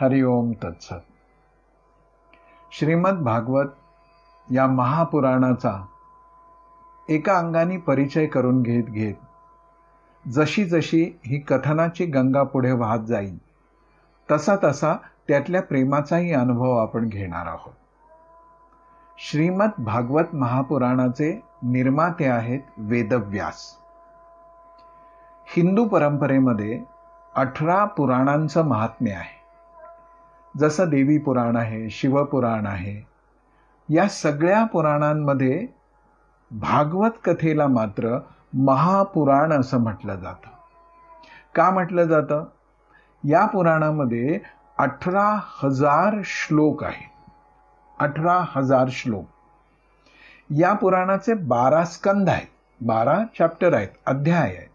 हरिओम तत्सत. श्रीमद भागवत या महापुराणाचा एका अंगाने परिचय करून घेत घेत जशी जशी ही कथनाची गंगा पुढे वाहत जाईल तसा तसा त्यातल्या प्रेमाचाही अनुभव आपण घेणार आहोत. श्रीमद भागवत महापुराणाचे निर्माते आहेत वेदव्यास. हिंदू परंपरेमध्ये अठरा पुराणांचं महात्म्य आहे. जसं देवी पुराण आहे शिवपुराण आहे या सगळ्या पुराणांमध्ये भागवत कथेला मात्र महापुराण असं म्हटलं जातं. का म्हटलं जातं? या पुराणामध्ये अठरा हजार श्लोक आहे अठरा हजार श्लोक. या पुराणाचे बारा स्कंद आहेत. बारा चॅप्टर आहेत. अध्याय आहेत.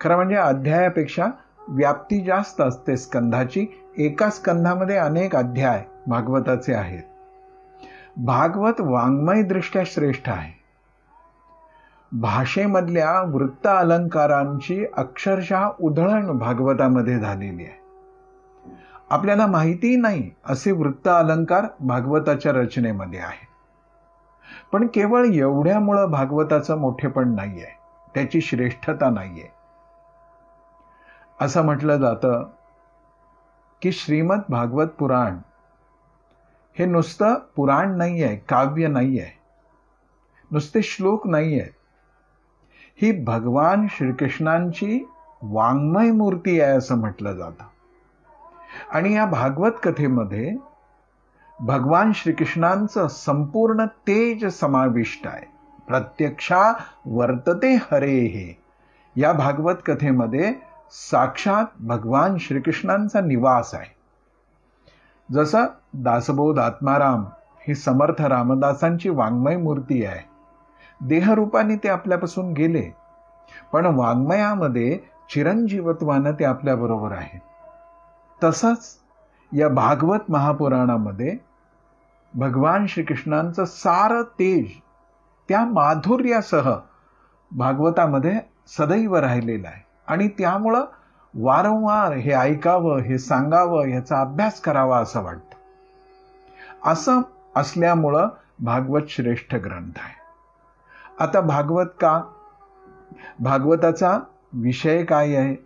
खरं म्हणजे अध्यायापेक्षा व्याप्ती जास्त असते स्कंधाची. एका स्कंधामध्ये अनेक अध्याय भागवताचे आहेत. भागवत वाङ्मयदृष्ट्या श्रेष्ठ आहे. भाषेमधल्या वृत्त अलंकारांची अक्षरशः उधळण भागवतामध्ये झालेली आहे. आपल्याला माहिती नाही असे वृत्त अलंकार भागवताच्या रचनेमध्ये आहे. पण केवळ एवढ्यामुळं भागवताचं मोठेपण नाही आहे त्याची श्रेष्ठता नाही आहे असं म्हटलं जातं की श्रीमद भागवत पुराण हे नुसतं पुराण नाही आहे काव्य नाही आहे नुसते श्लोक नाही आहे ही भगवान श्रीकृष्णांची वाङ्मय मूर्ती आहे असं म्हटलं जातं. आणि या भागवत कथेमध्ये भगवान श्रीकृष्णांचं संपूर्ण तेज समाविष्ट आहे. प्रत्यक्षा वर्तते हरे. हे या भागवत कथेमध्ये साक्षात भगवान श्रीकृष्णांचा निवास आहे. जसं दासबोध आत्माराम ही समर्थ रामदासांची वाङ्मय मूर्ती आहे. देहरूपाने ते आपल्यापासून गेले पण वाङ्मयामध्ये चिरंजीवत्वानं ते आपल्याबरोबर आहे. तसंच या भागवत महापुराणामध्ये भगवान श्रीकृष्णांचं सारं तेज त्या माधुर्यासह भागवतामध्ये सदैव राहिलेलं आहे. आणि त्यामुळं वारंवार हे ऐकावं हे सांगावं ह्याचा अभ्यास करावा असं वाटतं. असं असल्यामुळं भागवत श्रेष्ठ ग्रंथ आहे. आता भागवत का? भागवताचा विषय काय आहे?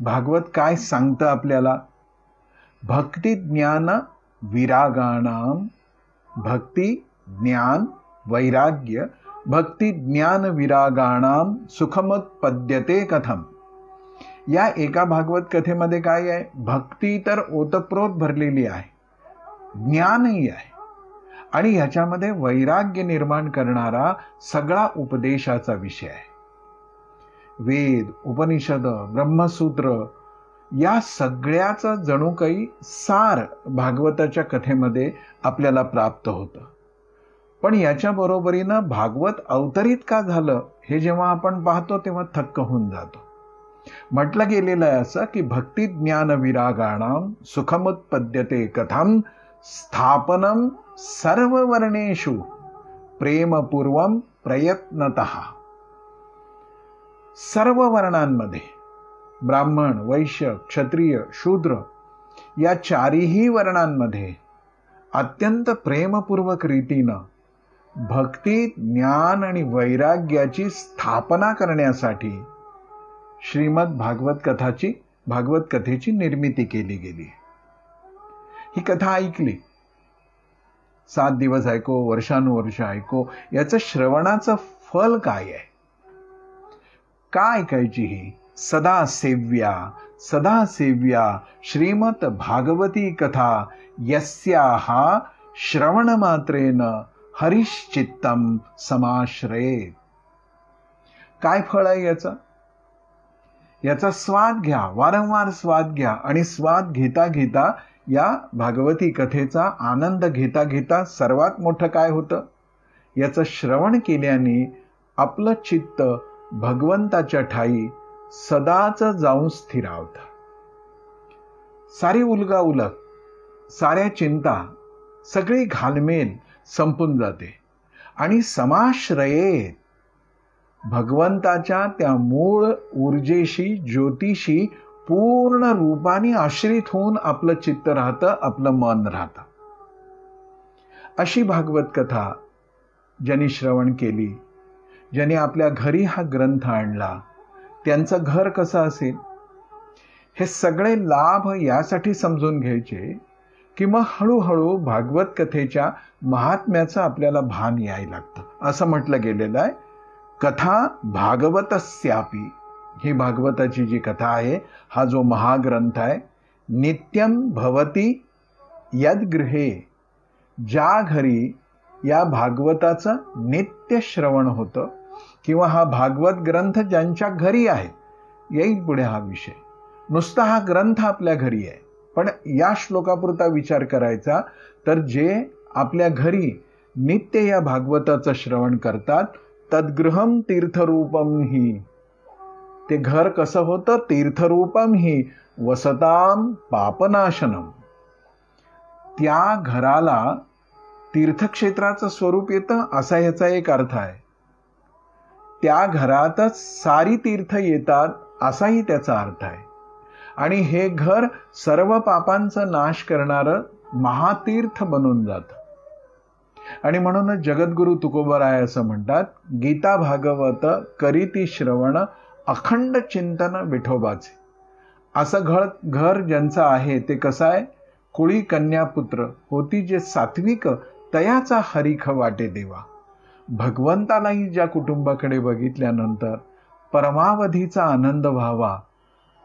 भागवत काय सांगतं आपल्याला? भक्ती ज्ञान विरागाणाम भक्ती ज्ञान वैराग्य भक्ती ज्ञान विरागाणाम सुखमोत्पद्यते कथम. या एका भागवत कथेमध्ये काय आहे? भक्ती तर ओतप्रोत भरलेली आहे. ज्ञानही आहे. आणि ह्याच्यामध्ये वैराग्य निर्माण करणारा सगळा उपदेशाचा विषय आहे. वेद उपनिषद ब्रह्मसूत्र या सगळ्याचा जणू काही सार भागवताच्या कथेमध्ये आपल्याला प्राप्त होतं. पण याच्या बरोबरीनं भागवत अवतरित का झालं हे जेव्हा आपण पाहतो तेव्हा थक्क होऊन जातो. म्हटलं गेलेलं आहे असं की भक्ती ज्ञान विरागाणाम सुखमुत्पद्यते कथम स्थापनम सर्व वर्णेषु प्रेमपूर्वम प्रयत्नत। सर्व वर्णांमध्ये ब्राह्मण वैश्य क्षत्रिय शूद्र या चारीही वर्णांमध्ये अत्यंत प्रेमपूर्वक रीतीनं भक्ती ज्ञान आणि वैराग्याची स्थापना करण्यासाठी श्रीमद भागवत कथाची भागवत कथेची निर्मिती केली गेली. ही कथा ऐकली. सात दिवस ऐको वर्षानुवर्ष ऐको याचं श्रवणाचं फल काय आहे? का ऐकायची ही? सदा सेव्या सदा सेव्या श्रीमत भागवती कथा यस्याहा श्रवण मात्रेन हरिश्चित्तम समाश्रयेत काय फळ आहे याचं? याचा स्वाद घ्या वारंवार स्वाद घ्या आणि स्वाद घेता घेता या भागवती कथेचा आनंद घेता घेता सर्वात मोठं काय होतं? याचं श्रवण केल्याने आपलं चित्त भगवंताच्या ठाई सदाच जाऊन स्थिरावत सारी उलगा उलग साऱ्या चिंता सगळी घालमेल संपून जाते आणि समाश्रयेत भगवंताच्या त्या मूळ ऊर्जेशी ज्योतिषी पूर्ण रूपाने आश्रित होऊन आपलं चित्त राहतं आपलं मन राहतं. अशी भागवत कथा ज्यांनी श्रवण केली ज्यांनी आपल्या घरी हा ग्रंथ आणला त्यांचं घर कसं असेल? हे सगळे लाभ यासाठी समजून घ्यायचे की मग हळूहळू भागवत कथेच्या महात्म्याचं आपल्याला भान यायला लागतं. असं म्हटलं गेलेलं आहे. कथा भागवतस्यापी. ही भागवताची जी कथा आहे हा जो महाग्रंथ आहे नित्यम भवती यदगृहे. ज्या घरी या भागवताचं नित्य श्रवण होतं किंवा हा भागवत ग्रंथ ज्यांच्या घरी आहे येईल पुढे हा विषय. नुसता हा ग्रंथ आपल्या घरी आहे पण या श्लोकापुरता विचार करायचा तर जे आपल्या घरी नित्य या भागवताचं श्रवण करतात तद्गृहम तीर्थरूपम ही। ते घर कसं होतं? तीर्थरूपम ही। वसताम पापनाशनम त्या घराला तीर्थक्षेत्राचं स्वरूप येतं असा ह्याचा एक अर्थ आहे. त्या घरातच सारी तीर्थ येतात असाही त्याचा अर्थ आहे. आणि हे घर सर्व पापांचा नाश करणारं महातीर्थ बनून जातं. आणि म्हणूनच जगद्गुरु तुकोबराय असं म्हणतात गीता भागवत करीती श्रवण अखंड चिंतन विठोबाचे. असं घर घर ज्यांचं आहे ते कसं आहे? कुळी कन्यापुत्र होती जे सात्विक तयाचा हरिख वाटे देवा. भगवंतालाही ज्या कुटुंबाकडे बघितल्यानंतर परमावधीचा आनंद व्हावा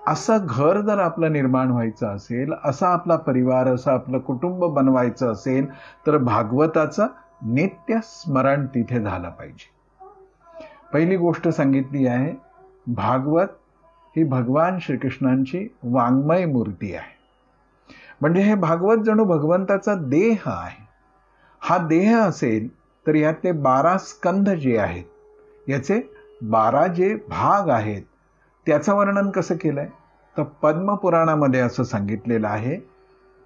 असं घर जर आपलं निर्माण व्हायचं असेल असा आपला परिवार असं आपलं कुटुंब बनवायचं असेल तर भागवताचं नित्य स्मरण तिथे झालं पाहिजे. पहिली गोष्ट सांगितली आहे भागवत ही भगवान श्रीकृष्णांची वाङ्मय मूर्ती आहे. म्हणजे हे भागवत जणू भगवंताचा देह आहे. हा देह असेल तर यातले बारा स्कंध जे आहेत याचे बारा जे भाग आहेत त्याचं वर्णन कसं केलंय? तर पद्मपुराणामध्ये असं सांगितलेलं आहे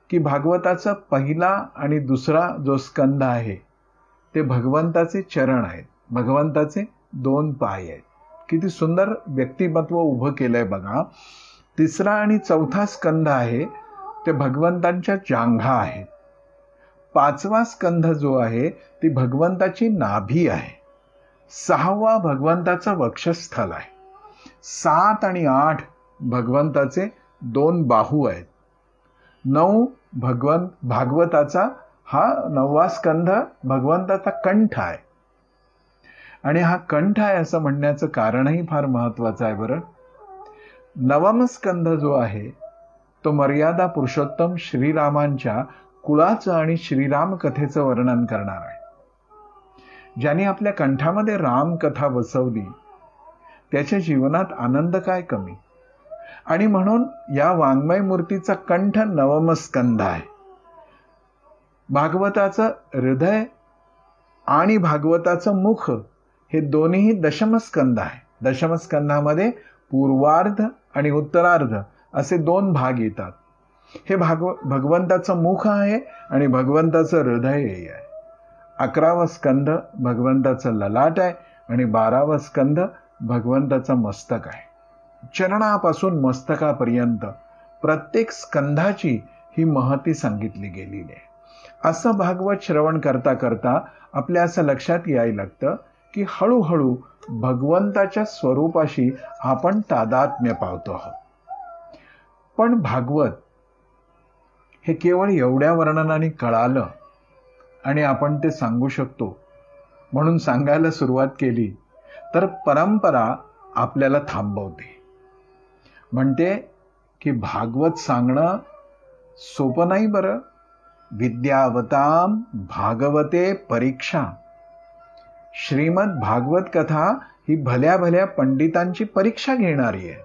की भागवताचा पहिला आणि दुसरा जो स्कंध आहे ते भगवंताचे चरण आहेत. भगवंताचे दोन पाय आहेत. किती सुंदर व्यक्तिमत्व उभं केलंय बघा. तिसरा आणि चौथा स्कंध आहे ते भगवंतांच्या जांघा आहेत. पाचवा स्कंध जो आहे ती भगवंताची नाभी आहे. सहावा भगवंताचं वक्षस्थल आहे. सात आणि आठ भगवंताचे दोन बाहू आहेत. नऊ भगवंत भागवताचा हा नववा स्कंध भगवंताचा कंठ आहे. आणि हा कंठ आहे असं म्हणण्याचं कारणही फार महत्वाचं आहे बरं. नवम स्कंध जो आहे तो मर्यादा पुरुषोत्तम श्रीरामांच्या कुळाचं आणि श्रीराम कथेचं वर्णन करणार आहे. ज्यांनी आपल्या कंठामध्ये रामकथा बसवली त्याच्या जीवनात आनंद काय कमी? आणि म्हणून या वाङ्मय मूर्तीचा कंठ नवमस्कंद आहे. भागवताचं हृदय आणि भागवताचं मुख हे दोन्ही दशमस्कंद आहे. दशमस्कंदामध्ये पूर्वार्ध आणि उत्तरार्ध असे दोन भाग येतात. हे भागव भगवंताचं मुख आहे आणि भगवंताचं हृदयही आहे. अकरावा स्कंद भगवंताचं ललाट आहे आणि बारावा स्कंद भगवंताचं मस्तक आहे. चरणापासून मस्तकापर्यंत प्रत्येक स्कंधाची ही महती सांगितली गेलेली आहे. असं भागवत श्रवण करता करता आपल्या असं लक्षात यायला लागतं की हळूहळू भगवंताच्या स्वरूपाशी आपण तादात्म्य पावतो आहोत. पण भागवत हे केवळ एवढ्या वर्णनाने कळालं आणि आपण ते सांगू शकतो म्हणून सांगायला सुरुवात केली तर परंपरा आपल्याला थांबवते. म्हणते की भागवत सांगणं सोपं नाही बरं. विद्यावताम भागवते परीक्षा. श्रीमद भागवत कथा ही भल्या भल्या पंडितांची परीक्षा घेणारी आहे.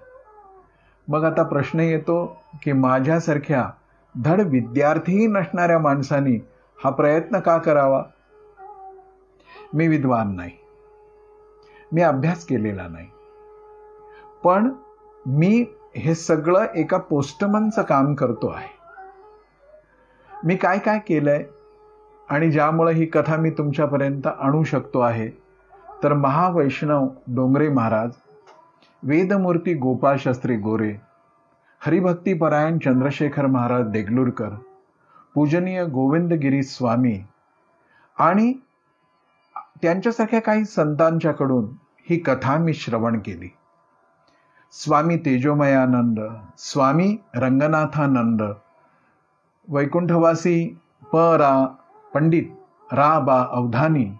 मग आता प्रश्न येतो की माझ्यासारख्या धड विद्यार्थीही नसणाऱ्या माणसांनी हा प्रयत्न का करावा? मी विद्वान नाही. मी अभ्यास केलेला नाही. पण मी हे सगळं एका पोस्टमनचं काम करतो आहे. मी काय काय केलंय आणि ज्यामुळे ही कथा मी तुमच्यापर्यंत आणू शकतो आहे. तर महावैष्णव डोंगरे महाराज वेदमूर्ती गोपाळ शास्त्री गोरे हरिभक्तीपरायण चंद्रशेखर महाराज देगलूरकर पूजनीय गोविंदगिरी स्वामी आणि त्यांच्यासारख्या काही संतांच्याकडून ही कथा मी श्रवण केली. स्वामी तेजोमयानंद स्वामी रंगनाथानंद वैकुंठवासी प. रा. पंडित रा. बा. अवधानी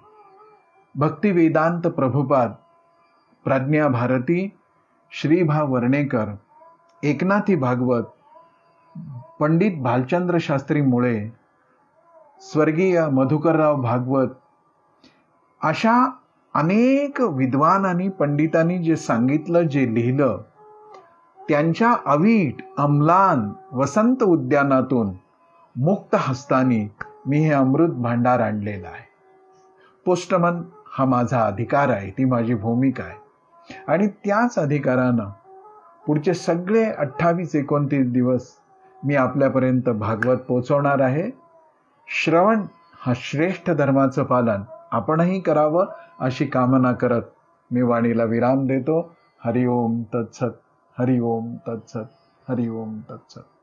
भक्तिवेदांत प्रभुपाद प्रज्ञा भारती श्रीभा वर्णेकर एकनाथी भागवत पंडित भालचंद्र शास्त्री मुळे स्वर्गीय मधुकरराव भागवत अशा अनेक विद्वानांनी पंडितांनी जे सांगितलं जे लिहिलं त्यांच्या अवीट अम्लान वसंत उद्यानातून मुक्त हस्तानी मी हे अमृत भांडार आणलेलं आहे. पोस्टमन हा माझा अधिकार आहे ती माझी भूमिका आहे. आणि त्याच अधिकारानं पुढचे सगळे अठ्ठावीस एकोणतीस दिवस मी आपल्यापर्यंत भागवत पोचवणार आहे. श्रवण हा श्रेष्ठ धर्माचं पालन आपणही करावं अशी कामना करत मी वाणीला विराम देतो. हरिओम तत्सत हरिओम तत्सत हरिओम तत्सत.